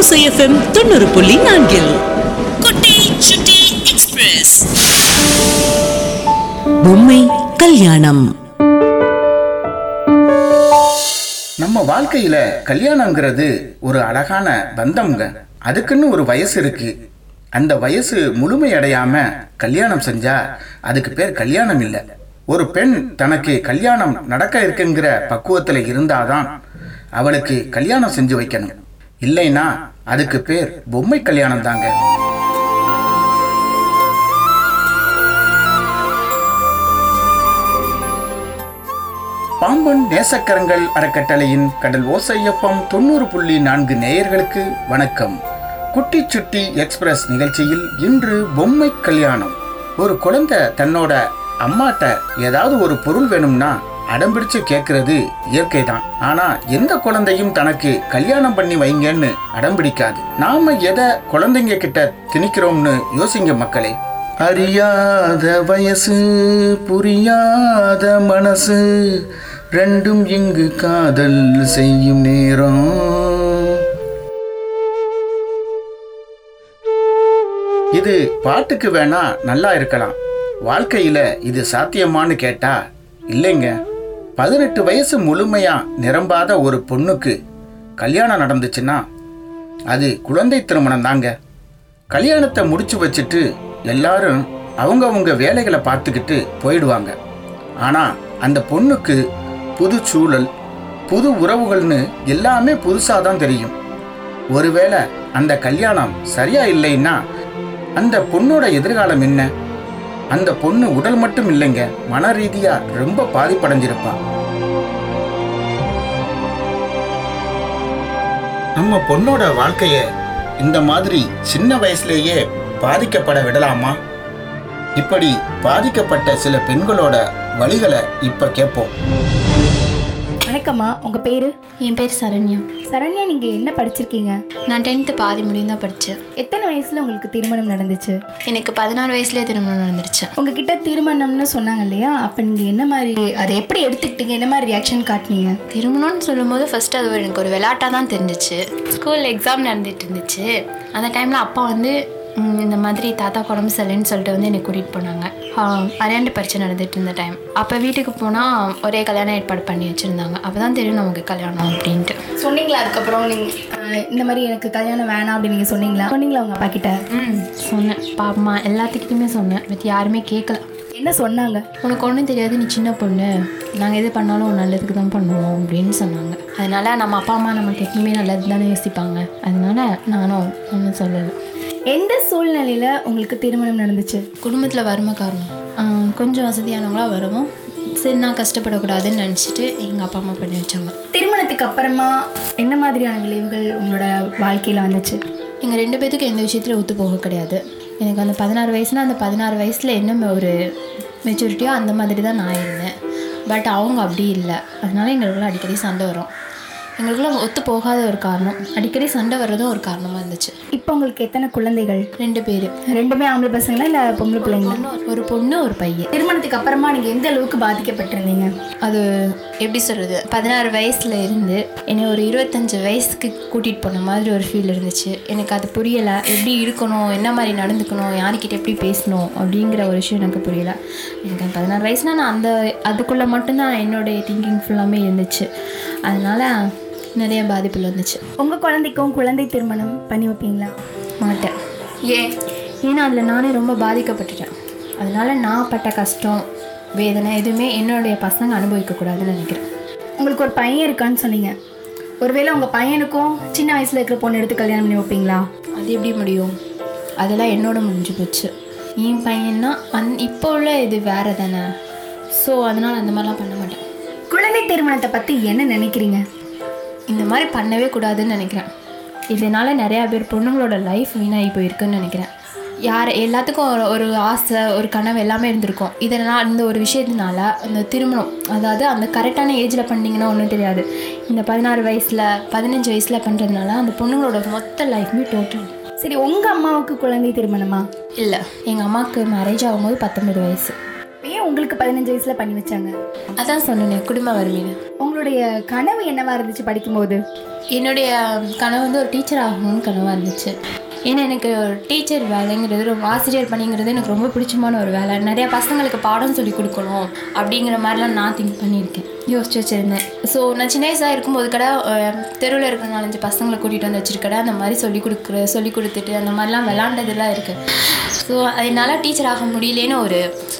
ஓசைஎஃப்எம் தொண்ணூறு புள்ளி நான்கில். குட்டி சுட்டி எக்ஸ்பிரஸ். பொம்மை கல்யாணம். நம்ம வாழ்க்கையில கல்யாணங்கிறது ஒரு அழகான பந்தம்ங்க. அதுக்குன்னு ஒரு வயசு இருக்கு. அந்த வயசு முழுமை அடையாம கல்யாணம் செஞ்சா அதுக்கு பேர் கல்யாணம் இல்லை. ஒரு பெண் தனக்கு கல்யாணம் நடக்க இருக்குங்கிற பக்குவத்துல இருந்தாதான் அவளுக்கு கல்யாணம் செஞ்சு வைக்கணும். இல்லைன்னா அதுக்கு பேர் பொம்மை கல்யாணம் தாங்க. பாம்பன் நேசக்கரங்கள் அறக்கட்டளையின் கடல் ஓசையப்பம் தொண்ணூறு புள்ளி நான்கு நேயர்களுக்கு வணக்கம். குட்டி சுட்டி எக்ஸ்பிரஸ் நிகழ்ச்சியில் இன்று பொம்மை கல்யாணம். ஒரு குழந்தை தன்னோட அம்மாட்ட ஏதாவது ஒரு பொருள் வேணும்னா அடம்பிடிச்சு கேட்கறது இயற்கை தான் ஆனா எந்த குழந்தையும் தனக்கு கல்யாணம் பண்ணி வைங்கன்னு அடம்பிடிக்காது நாம எதை குழந்தைங்க கிட்ட திணிக்கிறோம்னு யோசிங்க மக்களே. அறியாத வயசு புரியாத மனசு ரெண்டும் இங்கு காதல் செய்யும் நேரம். இது பாட்டுக்கு வேணா நல்லா இருக்கலாம். வாழ்க்கையில இது சாத்தியமான்னு கேட்டா இல்லைங்க. பதினெட்டு வயசு முழுமையா நிரம்பாத ஒரு பொண்ணுக்கு கல்யாணம் நடந்துச்சுன்னா அது குழந்தை திருமணம் தாங்க. கல்யாணத்தை முடிச்சு வச்சுட்டு எல்லாரும் அவங்கவுங்க வேலைகளை பார்த்துக்கிட்டு போயிடுவாங்க. ஆனா அந்த பொண்ணுக்கு புது சூழல் புது உறவுகள்னு எல்லாமே புதுசாக தான் தெரியும். ஒருவேளை அந்த கல்யாணம் சரியா இல்லைன்னா அந்த பொண்ணோட எதிர்காலம் என்ன? அந்த பொண்ணு உடல் மட்டும் இல்லைங்க. மன ரீதியா ரொம்ப பாதிப்படைஞ்சிருப்பா. நம்ம பொண்ணோட வாழ்க்கைய இந்த மாதிரி சின்ன வயசுலேயே பாதிக்கப்பட விடலாமா? இப்படி பாதிக்கப்பட்ட சில பெண்களோட வழிகளை இப்ப கேட்போம் வணக்கம்மா. உங்க பேரு? என் பேர் சரண்யா. சரண்யா நீங்க என்ன படிச்சிருக்கீங்க? நான் டென்த்து பாதி முடியும் தான் படித்தேன் எத்தனை வயசுல உங்களுக்கு திருமணம் நடந்துச்சு? எனக்கு பதினாறு வயசுலேயே திருமணம் நடந்துருச்சு. உங்ககிட்ட திருமணம்னு சொன்னாங்க இல்லையா? அப்ப நீங்க என்ன மாதிரி அதை எப்படி எடுத்துக்கிட்டீங்க? என்ன மாதிரி ரியாக்ஷன் காட்டினீங்க? திருமணம்னு சொல்லும்போது ஃபர்ஸ்ட் அது எனக்கு ஒரு விளையாட்டாக தான் தெரிஞ்சிச்சு. ஸ்கூலில் எக்ஸாம் நடந்துட்டு இருந்துச்சு. அந்த டைமில் அப்பா வந்து இந்த மாதிரி தாத்தா உடம்பு சரியில்லைன்னு சொல்லிட்டு வந்து என்னை கூட்டிகிட்டு போனாங்க. அரையாண்டு பரீட்சை நடந்துட்டு இருந்த டைம் அப்போ வீட்டுக்கு போனால் ஒரே கல்யாணம் ஏற்பாடு பண்ணி வச்சுருந்தாங்க. அப்போ தான் தெரியும் நமக்கு கல்யாணம் அப்படின்ட்டு. சொன்னீங்களா அதுக்கப்புறம் நீங்க அஹ், இந்த மாதிரி எனக்கு கல்யாணம் வேணாம் அப்படின்னு நீங்க சொன்னீங்களா? சொன்னீங்களா உங்க அப்பா கிட்ட? ம் சொன்னேன். பாப்பா எல்லாத்துக்கிட்டையுமே சொன்னேன். பட் யாருமே கேட்கல என்ன சொன்னாங்க? உனக்கு ஒன்றும் தெரியாது நீ சின்ன பொண்ணு. நாங்கள் எது பண்ணாலும் நல்லதுக்கு தான் பண்ணுவோம் அப்படின்னு சொன்னாங்க. அதனால நம்ம அப்பா அம்மா நமக்கு எப்பவுமே நல்லது தானே யோசிப்பாங்க. அதனால நானும் ஒன்றும் சொல்லலை. எந்த சூழ்நிலையில உங்களுக்கு திருமணம் நடந்துச்சு? குடும்பத்தில் வறுமை காரணம். கொஞ்சம் வசதியானவங்களா வரவும். சரி நான் கஷ்டப்படக்கூடாதுன்னு நினச்சிட்டு எங்கள் அப்பா அம்மா பண்ணி வச்சாங்க. திருமணத்துக்கு அப்புறமா என்ன மாதிரியான விளைவுகள் உங்களோட வாழ்க்கையில வந்துச்சு? எங்கள் ரெண்டு பேத்துக்கும் எந்த விஷயத்துலையும் ஒத்து போக கிடையாது. எனக்கு அந்த பதினாறு வயசுனா அந்த பதினாறு வயசில் என்ன ஒரு மெச்சூரிட்டியோ அந்த மாதிரி தான் நான் இருந்தேன். பட் அவங்க அப்படி இல்லை. அதனால எங்களுக்குள்ள அடிக்கடி சண்டை வரும். எங்களுக்குள்ள ஒத்து போகாத ஒரு காரணம். அடிக்கடி சண்டை வர்றதும் ஒரு காரணமாக இருந்துச்சு. இப்போ உங்களுக்கு எத்தனை குழந்தைகள்? ரெண்டு பேர். ரெண்டுமே ஆம்பளை பசங்களா இல்ல பொம்பளை பிள்ளைங்களா? ஒரு பொண்ணு ஒரு பையன். திருமணத்துக்கு அப்புறமா நீங்க எந்த அளவுக்கு பாதிக்கப்பட்டிருந்தீங்க? அது எப்படி சொல்கிறது பதினாறு வயசில் இருந்து என்னை ஒரு இருபத்தஞ்சு வயசுக்கு கூட்டிகிட்டு போன மாதிரி ஒரு ஃபீல் இருந்துச்சு. எனக்கு அது புரியலை. எப்படி இருக்கணும்? என்ன மாதிரி நடந்துக்கணும்? யார்கிட்ட எப்படி பேசணும்? அப்படிங்கிற ஒரு விஷயம் எனக்கு புரியல. எனக்கு பதினாறு வயசுனா நான் அந்த அதுக்குள்ளே மட்டும்தான் என்னுடைய திங்கிங் ஃபுல்லாமே இருந்துச்சு. அதனால் நிறைய பாதிப்புகள் இருந்துச்சு உங்க குழந்தைக்கும் குழந்தை திருமணம் பண்ணி வைப்பீங்களா? மாட்டேன். ஏன்? ஏன்னா அதில் நானே ரொம்ப பாதிக்கப்பட்டுட்டேன். அதனால நான் பட்ட கஷ்டம் வேதனை எதுவுமே என்னுடைய பசங்க அனுபவிக்கக்கூடாதுன்னு நினைக்கிறேன். உங்களுக்கு ஒரு பையன் இருக்கான்னு சொன்னீங்க. ஒருவேளை உங்க பையனுக்கும் சின்ன வயசுல இருக்கிற பொண்ணு எடுத்து கல்யாணம் பண்ணி வைப்பீங்களா? அது எப்படி முடியும்? அதெல்லாம் என்னோட முடிஞ்சு போச்சு. என் பையன்னா அந் இப்போ உள்ள இது வேறு தானே ஸோ அதனால் அந்த மாதிரிலாம் பண்ண மாட்டேன். குழந்தை திருமணத்தை பத்தி என்ன நினைக்கிறீங்க? இந்த மாதிரி பண்ணவே கூடாதுன்னு நினைக்கிறேன். இதனால் நிறையா பேர் பொண்ணுங்களோட லைஃப் வீணாகி போயிருக்குன்னு நினைக்கிறேன். யார் எல்லாத்துக்கும் ஒரு ஒரு ஆசை ஒரு கனவு எல்லாமே இருந்திருக்கும். இதனால் இந்த ஒரு விஷயத்தினால இந்த திருமணம் அதாவது அந்த கரெக்டான ஏஜில் பண்ணிங்கன்னா ஒன்றும் தெரியாது. இந்த பதினாறு வயசில் பதினஞ்சு வயசில் பண்ணுறதுனால அந்த பொண்ணுங்களோட மொத்த லைஃப்மே டோட்டல் சரி உங்க அம்மாவுக்கு குழந்தை திருமணமா? இல்லை எங்கள் அம்மாவுக்கு மேரேஜ் ஆகும்போது பத்தொன்பது வயசு. ஏன் உங்களுக்கு பதினஞ்சு வயசுல பண்ணி வச்சாங்க? அதான் சொன்னேனே குடும்ப வறுமைன்னு உங்களுடைய கனவு என்னவா இருந்துச்சு படிக்கும்போது? என்னுடைய கனவு வந்து ஒரு டீச்சர் ஆகணும்னு கனவாக இருந்துச்சு. ஏன்னா எனக்கு டீச்சர் வேலைங்கிறது ரொம்ப ஆசிரியர் பணிங்கிறது எனக்கு ரொம்ப பிடிச்சமான ஒரு வேலை. நிறையா பசங்களுக்கு பாடம் சொல்லி கொடுக்கணும் அப்படிங்கிற மாதிரிலாம் நான் திங்க் பண்ணியிருக்கேன். யோசிச்சு வச்சுருந்தேன். ஸோ நான் சின்ன வயசாக இருக்கும்போது கடை தெருவில் இருக்கிற நாலஞ்சு பசங்களை கூட்டிகிட்டு வந்து வச்சிருக்கடை அந்த மாதிரி சொல்லி கொடுக்குற சொல்லி கொடுத்துட்டு அந்த மாதிரிலாம் விளாண்டதெல்லாம் இருக்குது ஸோ அதனால டீச்சர் ஆக முடியலேன்னு ஒரு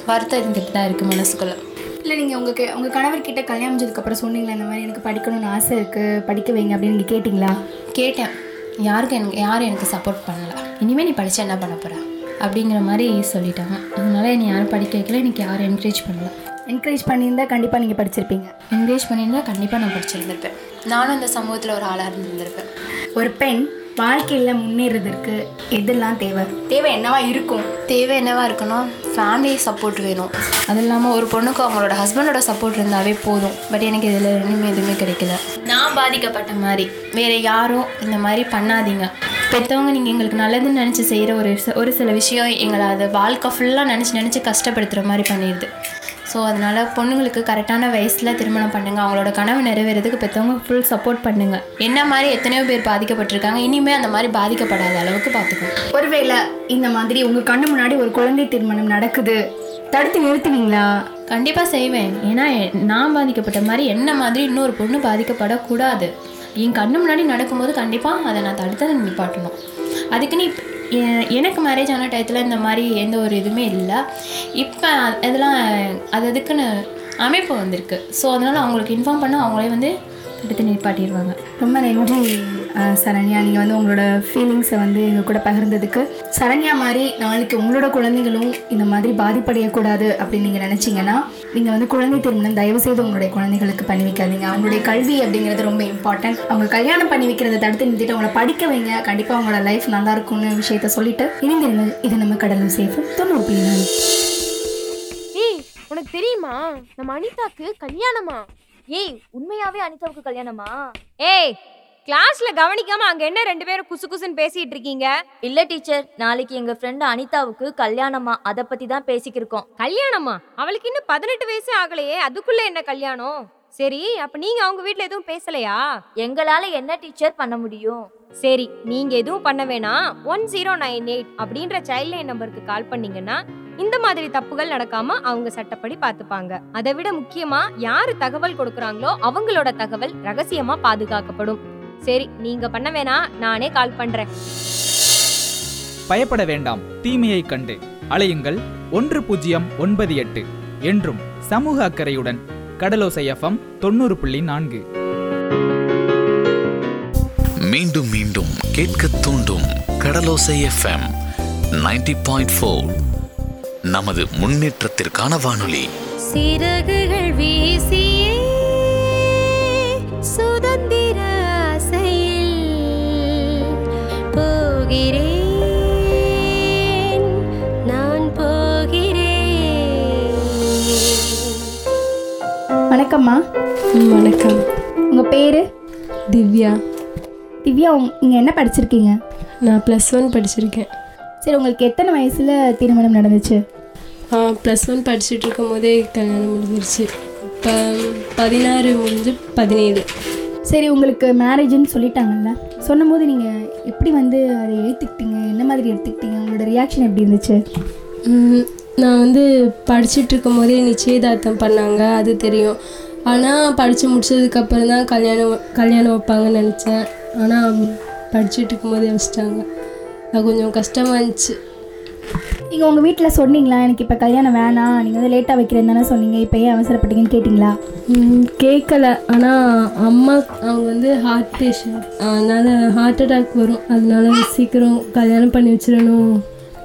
வருத்தம் இருந்துட்டு தான் இருக்குது மனசுக்குள்ளே. இல்லை நீங்கள் உங்களுக்கு உங்கள் கணவர்கிட்ட கல்யாணம் முடிஞ்சதுக்கப்புறம் சொன்னீங்களா இந்த மாதிரி எனக்கு படிக்கணும்னு ஆசை இருக்குது படிக்க வைங்க அப்படின்னு நீங்கள் கேட்டிங்களா? கேட்டேன். யாருக்கும் எனக்கு யாரும் எனக்கு சப்போர்ட் பண்ணல. இனிமேல் நீ படித்து என்ன பண்ண போகிற அப்படிங்கிற மாதிரி சொல்லிட்டாங்க. அதனால என்னை யாரும் படிக்க வைக்கல எனக்கு யாரும் என்கரேஜ் பண்ணல. என்கரேஜ் பண்ணியிருந்தா கண்டிப்பாக நீங்கள் படிச்சிருப்பீங்க. என்கரேஜ் பண்ணியிருந்தா கண்டிப்பாக நான் படிச்சிருந்திருப்பேன். நானும் இந்த சமூகத்தில் ஒரு ஆளாக இருந்திருந்திருப்பேன். ஒரு பெண் வாழ்க்கையில் முன்னேறதற்கு எதெல்லாம் தேவை? தேவை என்னவா இருக்கும்? தேவை என்னவா இருக்கணும்? ஃபேமிலி சப்போர்ட் வேணும். அது இல்லாமல் ஒரு பொண்ணுக்கு அவங்களோட ஹஸ்பண்டோட சப்போர்ட் இருந்தாவே போதும். பட் எனக்கு இதில் ரெண்டுமே எதுவுமே கிடைக்கல. நான் பாதிக்கப்பட்ட மாதிரி. வேறு யாரும் இந்த மாதிரி பண்ணாதீங்க. பெற்றவங்க நீங்கள் எங்களுக்கு நல்லதுன்னு நினச்சி செய்கிற ஒரு ஒரு சில விஷயம் எங்களை அதை வாழ்க்கை ஃபுல்லாக நினச்சி நினச்சி கஷ்டப்படுத்துகிற மாதிரி பண்ணிடுது. ஸோ அதனால் பொண்ணுங்களுக்கு கரெக்டான வயசில் திருமணம் பண்ணுங்கள் அவங்களோட கனவு நிறைவேறதுக்கு பெற்றவங்க ஃபுல் சப்போர்ட் பண்ணுங்கள் என்ன மாதிரி எத்தனையோ பேர் பாதிக்கப்பட்டிருக்காங்க. இனிமேல் அந்த மாதிரி பாதிக்கப்படாத அளவுக்கு பார்த்துக்கணும் ஒருவேளை இந்த மாதிரி உங்கள் கண்ணு முன்னாடி ஒரு குழந்தை திருமணம் நடக்குது. தடுத்து நிறுத்துவீங்களா கண்டிப்பாக செய்வேன். ஏன்னா நான் பாதிக்கப்பட்ட மாதிரி என்ன மாதிரி இன்னொரு பொண்ணு பாதிக்கப்படக்கூடாது. என் கண்ணு முன்னாடி நடக்கும்போது கண்டிப்பாக அதை நான் தடுத்து நிப்பாட்டணும். அதுக்குன்னு எனக்கு மேரேஜ் ஆன டயத்தில் இந்த மாதிரி எந்த ஒரு இதுவுமே இல்லை. இப்போ அதெல்லாம் அது அதுக்குன்னு அமைப்பு வந்திருக்கு. ஸோ அதனால் அவங்களுக்கு இன்ஃபார்ம் பண்ண அவங்களே வந்து எடுத்து நிப்பாட்டிடுவாங்க ரொம்ப நன்றி. சரண்யா நீங்கள் வந்து உங்களோட ஃபீலிங்ஸை வந்து எங்கள் கூட பகிர்ந்ததுக்கு சரண்யா மாதிரி நாளைக்கு உங்களோட குழந்தைகளும் இந்த மாதிரி பாதிப்படையக்கூடாது அப்படின்னு நீங்கள் நினச்சிங்கன்னா நீங்கள் வந்து குழந்தை திருமணம் தயவு செய்து உங்களுடைய குழந்தைகளுக்கு பண்ணி வைக்காதீங்க. அவங்களுடைய கல்வி அப்படிங்கிறது ரொம்ப இம்பார்ட்டன்ட் அவங்க கல்யாணம் பண்ணி வைக்கிறத தடுத்து நிறுத்திட்டு அவங்கள படிக்க வைங்க. கண்டிப்பாக அவங்களோட லைஃப் நல்லா இருக்கும்னு விஷயத்த சொல்லிட்டு இணைந்திருங்கள் இது நம்ம கடலும் சேஃப் தொண்ணூறு புள்ளி நாலு. உனக்கு தெரியுமா? நம்ம அனிதாக்கு கல்யாணமா? ஏய் உண்மையாவே அனிதாவுக்கு கல்யாணமா? ஏய் கிளாஸ்ல கவனிக்காம அங்க என்ன ரெண்டு பேரும் குசு குசுன்னு பேசிட்டு இருக்கீங்க? இல்ல டீச்சர் நாளைக்கு எங்க ஃப்ரெண்ட் அனிதாவுக்கு கல்யாணமா? அத பத்தி தான் பேசிக்கிருக்கோம். கல்யாணமா? அவளுக்கு இன்னும் பதினெட்டு வயசே ஆகலையே. அதுக்குள்ள என்ன கல்யாணம்? சரி அப்ப நீங்க அவங்க வீட்ல எதுவும் பேசலையா? எங்களால என்ன டீச்சர் பண்ண முடியும்? சரி நீங்க எதுவும் பண்ண வேணாம். ஒன் ஜீரோ நைன் எயிட் அப்படின்ற சைல்ட் லைன் நம்பருக்கு கால் பண்ணீங்கன்னா இந்த மாதிரி தப்புகள் நடக்காம அவங்க சட்டப்படி பார்த்துப்பாங்க அதை விட முக்கியமா யாரு தகவல் கொடுக்கறாங்களோ அவங்களோட தகவல் ரகசியமா பாதுகாக்கப்படும். சரி நீங்க பண்ண வேணாம் நானே கால் பண்றேன். பயப்பட வேண்டாம் தீமையை கண்டு. அலையுங்கள் ஒன்று பூஜ்ஜியம் ஒன்பது எட்டு என்றும் சமூக அக்கறையுடன் கடலோசை எஃப்எம் தொண்ணூறு புள்ளி நான்கு. மீண்டும் மீண்டும் கேட்க தூண்டும் கடலோசை எஃப்எம் 90.4 பாயிண்ட் ஃபோர். நமது முன்னேற்றத்திற்கான வானொலி. சிறகுகள் வீசியே சுதந்திர வணக்கம்மா. வணக்கம். உங்கள் பேர்? திவ்யா. திவ்யா நீங்கள் என்ன படிச்சிருக்கீங்க? நான் ப்ளஸ் ஒன் படிச்சிருக்கேன். சரி உங்களுக்கு எத்தனை வயசில் திருமணம் நடந்துச்சு? ப்ளஸ் ஒன் படிச்சுட்டு இருக்கும் போதே கல்யாணம் முடிஞ்சிருச்சு. இப்போ பதினாறு முடிஞ்சு பதினேழு. சரி உங்களுக்கு மேரேஜ்னு சொல்லிட்டாங்கல்ல. சொன்னபோது நீங்கள் எப்படி வந்து அதை எடுத்துக்கிட்டீங்க? என்ன மாதிரி எடுத்துக்கிட்டீங்க? உங்களோட ரியாக்ஷன் எப்படி இருந்துச்சு? நான் வந்து படிச்சுட்டு இருக்கும் போதே நிச்சயதார்த்தம் பண்ணாங்க அது தெரியும். ஆனால் படித்து முடிச்சதுக்கப்புறம் தான் கல்யாணம் கல்யாணம் வைப்பாங்கன்னு நினச்சேன். ஆனால் படிச்சுட்டு இருக்கும்போதே வச்சிட்டாங்க அது கொஞ்சம் கஷ்டமாக இருந்துச்சு. நீங்கள் உங்கள் வீட்டில் சொன்னீங்களா எனக்கு இப்போ கல்யாணம் வேணாம் நீங்கள் வந்து லேட்டாக வைக்கிறேன்னு தானே சொன்னீங்க இப்போ ஏன் அவசரப்பட்டீங்கன்னு கேட்டிங்களா? கேட்கல ஆனால் அம்மா அவங்க வந்து ஹார்ட் பேஷண்ட் அதனால் ஹார்ட் அட்டாக் வரும். அதனால சீக்கிரம் கல்யாணம் பண்ணி வச்சிடணும்.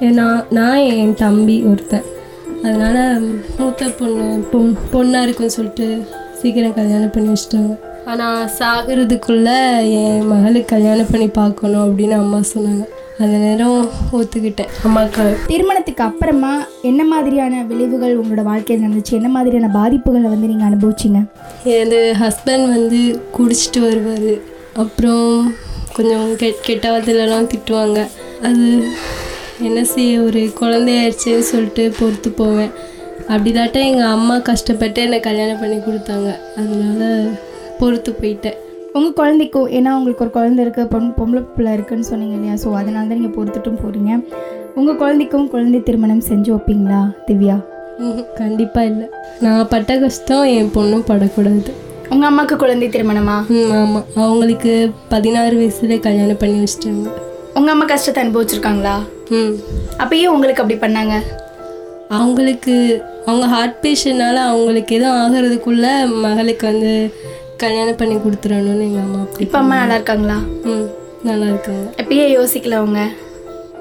ஏன்னா நான் என் தம்பி ஒருத்தன். அதனால் மூத்த பொண்ணு பொன் பொண்ணாக இருக்குன்னு சொல்லிட்டு சீக்கிரம் கல்யாணம் பண்ணி வச்சிட்டாங்க. ஆனால் சாகிறதுக்குள்ளே என் மகளுக்கு கல்யாணம் பண்ணி பார்க்கணும் அப்படின்னு அம்மா சொன்னாங்க. அந்த நேரம் ஒத்துக்கிட்டேன். அம்மாக்கு திருமணத்துக்கு அப்புறமா என்ன மாதிரியான விளைவுகள் உங்களோட வாழ்க்கையில் நடந்துச்சு? என்ன மாதிரியான பாதிப்புகளை வந்து நீங்கள் அனுபவிச்சிங்க? எனது ஹஸ்பண்ட் வந்து குடிச்சிட்டு வருவார். அப்புறம் கொஞ்சம் கெட் கெட்ட வார்த்தையிலலாம் திட்டுவாங்க. அது என்ன செய்ய ஒரு குழந்தையாயிடுச்சுன்னு சொல்லிட்டு பொறுத்து போவேன். அப்படிதாட்டம் எங்கள் அம்மா கஷ்டப்பட்டு என்னை கல்யாணம் பண்ணி கொடுத்தாங்க. அதனால பொறுத்து போயிட்டேன். உங்கள் குழந்தைக்கும் ஏன்னா உங்களுக்கு ஒரு குழந்தை இருக்குது பொன் பொம்பளை பிள்ளை இருக்குன்னு சொன்னீங்க இல்லையா? ஸோ அதனால தான் நீங்கள் பொறுத்துட்டும் போகிறீங்க உங்கள் குழந்தைக்கும் குழந்தை திருமணம் செஞ்சு வைப்பீங்களா திவ்யா? கண்டிப்பாக இல்லை. நான் பட்ட கஷ்டம் என் பொண்ணும் படக்கூடாது. உங்கள் அம்மாவுக்கு குழந்தை திருமணமா? ஆமாம் அவங்களுக்கு பதினாறு வயசுல கல்யாணம் பண்ணி வச்சிட்டாங்க. உங்கள் அம்மா கஷ்டத்தை அனுபவிச்சிருக்காங்களா? ம். அப்பயே உங்களுக்கு அப்படி பண்ணாங்க? அவங்களுக்கு அவங்க ஹார்ட் பேஷண்ட்னால அவங்களுக்கு எதுவும் ஆகிறதுக்குள்ள மகளுக்கு வந்து கல்யாணம் பண்ணி கொடுத்துடணும்னு எங்கள் அம்மா அப்படி இப்போ அம்மா நல்லா இருக்காங்களா? ம் நல்லா இருக்காங்க. எப்பயே யோசிக்கல அவங்க?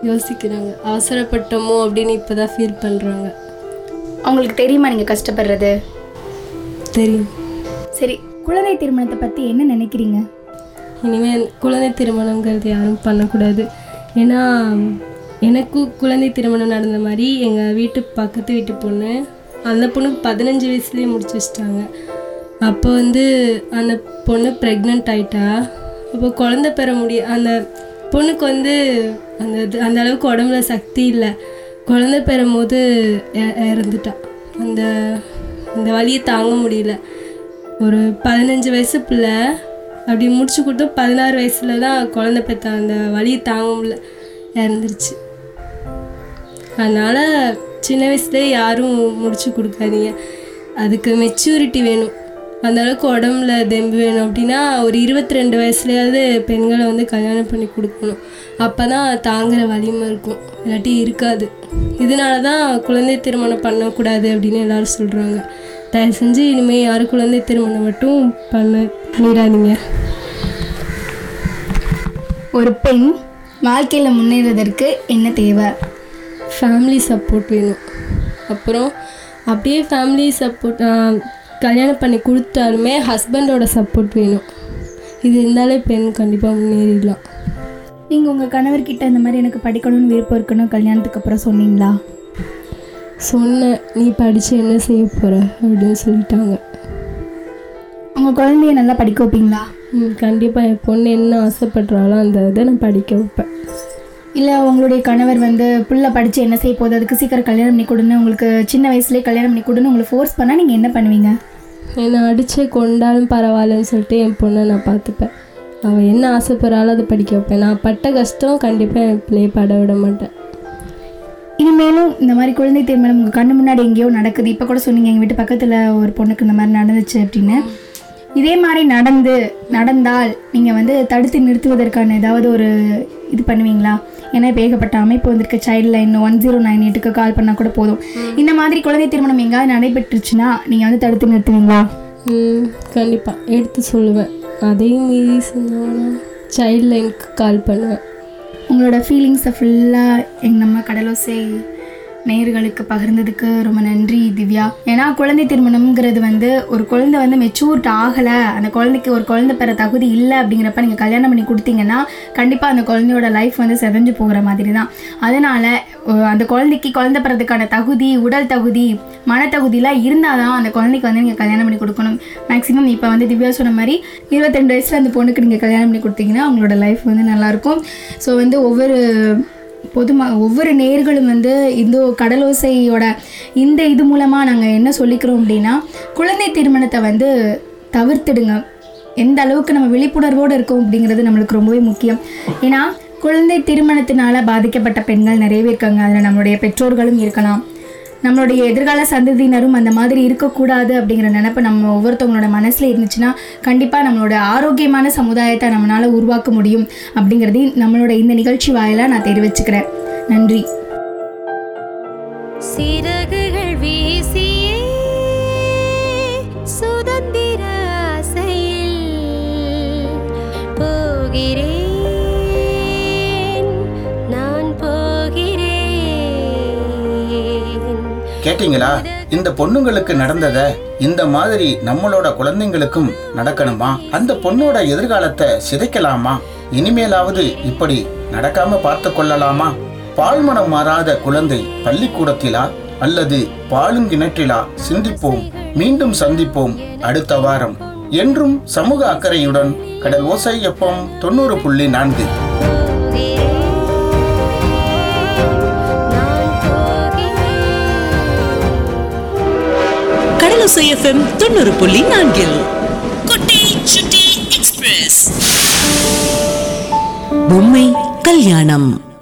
யோசிக்கிறாங்க. அவசரப்பட்டோமோ அப்படின்னு இப்போ தான் ஃபீல் பண்ணுறாங்க அவங்களுக்கு தெரியுமா நீங்கள் கஷ்டப்படுறது? தெரியும். சரி குழந்தை திருமணத்தை பற்றி என்ன நினைக்கிறீங்க? இனிமேல் குழந்தை திருமணங்கிறது யாரும் பண்ணக்கூடாது. ஏன்னா எனக்கும் குழந்தை திருமணம் நடந்த மாதிரி எங்கள் வீட்டு பக்கத்து வீட்டு பொண்ணு அந்த பொண்ணுக்கு பதினஞ்சு வயசுலேயே முடிச்சு வச்சிட்டாங்க. அப்போ வந்து அந்த பொண்ணு ப்ரெக்னென்ட் ஆயிட்டா. அப்போ குழந்த பெற முடிய அந்த பொண்ணுக்கு வந்து அந்த இது அந்த அளவுக்கு உடம்புல சக்தி இல்லை. குழந்த பெறும் போது இறந்துட்டா. அந்த அந்த வழியை தாங்க முடியல. ஒரு பதினஞ்சு வயசு பிள்ளை அப்படி முடிச்சு கொடுத்து பதினாறு வயசுல தான் குழந்தை பெற்ற அந்த வலியை தாங்க முடியல இறந்துருச்சு. அதனால் சின்ன வயசுலேயே யாரும் முடிச்சு கொடுக்காதீங்க. அதுக்கு மெச்சூரிட்டி வேணும். அந்த அளவுக்கு உடம்புல தெம்பு வேணும் அப்படின்னா ஒரு இருபத்தி ரெண்டு வயசுலேயாவது பெண்களை வந்து கல்யாணம் பண்ணி கொடுக்கணும். அப்போ தான் தாங்குற வலிமை இருக்கும். இல்லாட்டி இருக்காது. இதனால தான் குழந்தை திருமணம் பண்ணக்கூடாது அப்படின்னு எல்லாரும் சொல்கிறாங்க தயவு செஞ்சு இனிமேல் யாரும் குழந்தை திருமணம் மட்டும் பண்ண பண்ணிடாதீங்க. ஒரு பெண் வாழ்க்கையில் முன்னேறதற்கு என்ன தேவை? ஃபேமிலி சப்போர்ட் வேணும். அப்புறம் அப்படியே ஃபேமிலி சப்போர்ட் கல்யாணம் பண்ணி கொடுத்தாலுமே ஹஸ்பண்டோட சப்போர்ட் வேணும். இது இருந்தாலே பெண் கண்டிப்பாக முன்னேறிடலாம். நீங்கள் உங்கள் கணவர்கிட்ட இந்த மாதிரி எனக்கு படிக்கணும்னு விருப்பம் இருக்குன்னு கல்யாணத்துக்கு அப்புறம் சொன்னீங்களா? சொன்னேன் நீ படித்து என்ன செய்ய போகிற அப்படின்னு சொல்லிட்டாங்க. உங்கள் குழந்தைய நல்லா படிக்க வைப்பீங்களா? ம் கண்டிப்பாக என் பொண்ணு என்ன ஆசைப்படுறாளோ அந்த இதை நான் படிக்க வைப்பேன். இல்லை உங்களுடைய கணவர் வந்து புள்ள படித்து என்ன செய்ய போகுது? அதுக்கு சீக்கிரம் கல்யாணம் பண்ணி கொடுன்னு உங்களுக்கு சின்ன வயசுலேயே கல்யாணம் பண்ணி கொடுன்னு உங்களை ஃபோர்ஸ் பண்ணால் நீங்கள் என்ன பண்ணுவீங்க? என்னை அடித்து கொண்டாலும் பரவாயில்லன்னு சொல்லிட்டு என் பொண்ணை நான் பார்த்துப்பேன். அவள் என்ன ஆசைப்படுறாளோ அதை படிக்க வைப்பேன். நான் பட்ட கஷ்டம் கண்டிப்பாக என் பிள்ளையை பட விட மாட்டேன். இனிமேலும் இந்த மாதிரி குழந்தை திருமணம் உங்கள் கண்ணு முன்னாடி எங்கேயோ நடக்குது. இப்போ கூட சொன்னீங்க எங்கள் வீட்டு பக்கத்தில் ஒரு பொண்ணுக்கு இந்த மாதிரி நடந்துச்சு அப்படின்னு. இதே மாதிரி நடந்து நடந்தால் நீங்கள் வந்து தடுத்து நிறுத்துவதற்கான ஏதாவது ஒரு இது பண்ணுவீங்களா? ஏன்னா இப்போ ஏகப்பட்ட அமைப்பு வந்திருக்கு. Child line one zero nine எயிட்டுக்கு கால் பண்ணால் கூட போதும். இந்த மாதிரி குழந்தை திருமணம் எங்கேயாவது நடைபெற்றுச்சுன்னா நீங்கள் வந்து தடுத்து நிறுத்துவீங்களா? ம் கண்டிப்பாக எடுத்து சொல்லுவேன். அதையும் மீறி சைல்ட் லைனுக்கு கால் பண்ணுவேன். உங்களோட ஃபீலிங்ஸை ஃபுல்லாக எங்கள் நம்ம கடலோசை நேர்களுக்கு பகிர்ந்ததுக்கு ரொம்ப நன்றி திவ்யா. ஏன்னா குழந்தை திருமணம்ங்கிறது வந்து ஒரு குழந்தை வந்து மெச்சூர்ட் ஆகலை அந்த குழந்தைக்கு ஒரு குழந்தை பெற தகுதி இல்லை அப்படிங்கிறப்ப நீங்கள் கல்யாணம் பண்ணி கொடுத்தீங்கன்னா கண்டிப்பாக அந்த குழந்தையோட லைஃப் வந்து செதஞ்சு போகிற மாதிரி தான் அதனால் அந்த குழந்தைக்கு குழந்தை பிறதுக்கான தகுதி உடல் தகுதி மனத்தகுதியெலாம் இருந்தால் தான் அந்த குழந்தைக்கு வந்து நீங்கள் கல்யாணம் பண்ணி கொடுக்கணும். மேக்ஸிமம் இப்போ வந்து திவ்யா சொன்ன மாதிரி இருபத்தெண்டு வயசில் அந்த பொண்ணுக்கு நீங்கள் கல்யாணம் பண்ணி கொடுத்தீங்கன்னா அவங்களோட லைஃப் வந்து நல்லாயிருக்கும். ஸோ வந்து ஒவ்வொரு பொதும ஒவ்வொரு நேர்களும் வந்து இந்த கடலோசையோட இந்த இது மூலமாக நாங்கள் என்ன சொல்லிக்கிறோம் அப்படின்னா குழந்தை திருமணத்தை வந்து தவிர்த்துடுங்க. எந்த அளவுக்கு நம்ம விழிப்புணர்வோடு இருக்கோம் அப்படிங்கிறது நம்மளுக்கு ரொம்பவே முக்கியம். ஏன்னா குழந்தை திருமணத்தினால பாதிக்கப்பட்ட பெண்கள் நிறையவே இருக்காங்க அதில் நம்மளுடைய பெற்றோர்களும் இருக்கலாம். நம்மளுடைய எதிர்கால சந்ததியினரும் அந்த மாதிரி இருக்கக்கூடாது அப்படிங்கிற நினப்பு நம்ம ஒவ்வொருத்தவங்களோட மனசில் இருந்துச்சுன்னா கண்டிப்பாக நம்மளோட ஆரோக்கியமான சமுதாயத்தை நம்மளால் உருவாக்க முடியும் அப்படிங்கிறதையும் நம்மளோட இந்த நிகழ்ச்சி வாயிலாக நான் தெரிவிச்சுக்கிறேன். நன்றி. சிறு கேட்டிங்களா? இந்த பொண்ணுங்களுக்கு நடந்தத இந்த மாதிரி நம்மளோட குழந்தைங்களுக்கும் நடக்கணுமா? அந்த பொண்ணோட எதிர்காலத்தை சிதைக்கலாமா? இனிமேலாவது இப்படி நடக்காம பார்த்து கொள்ளலாமா? பால்மனம் மாறாத குழந்தை பள்ளிக்கூடத்திலா? அல்லது பாலுங்கிணற்றிலா சிந்திப்போம். மீண்டும் சந்திப்போம் அடுத்த வாரம். என்றும் சமூக அக்கறையுடன் கடல் ஓசை எப்பம் தொண்ணூறு புள்ளி நான்கு. ஓசைஎஃப்எம் தொண்ணூறு புள்ளி நான்கில். குட்டி சுட்டி எக்ஸ்பிரஸ். பொம்மை கல்யாணம்.